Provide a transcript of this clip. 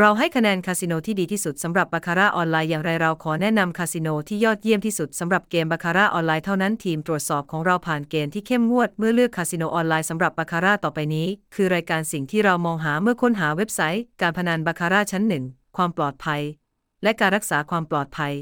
เราให้คะแนนคาสิโนที่ดีที่สุดสำหรับบาคาร่าออนไลน์อย่างไรเราขอแนะนำคาสิโนที่ยอดเยี่ยมที่สุดสำหรับเกมบาคาร่าออนไลน์เท่านั้นทีมตรวจสอบของเราผ่านเกณฑ์ที่เข้มงวดเมื่อเลือกคาสิโนออนไลน์สำหรับบาคาร่าต่อไปนี้ คือรายการสิ่งที่เรามองหาเมื่อค้นหาเว็บไซต์ การพนันบาคาร่าชั้นหนึ่งความปลอดภัย และการรักษาความปลอดภัย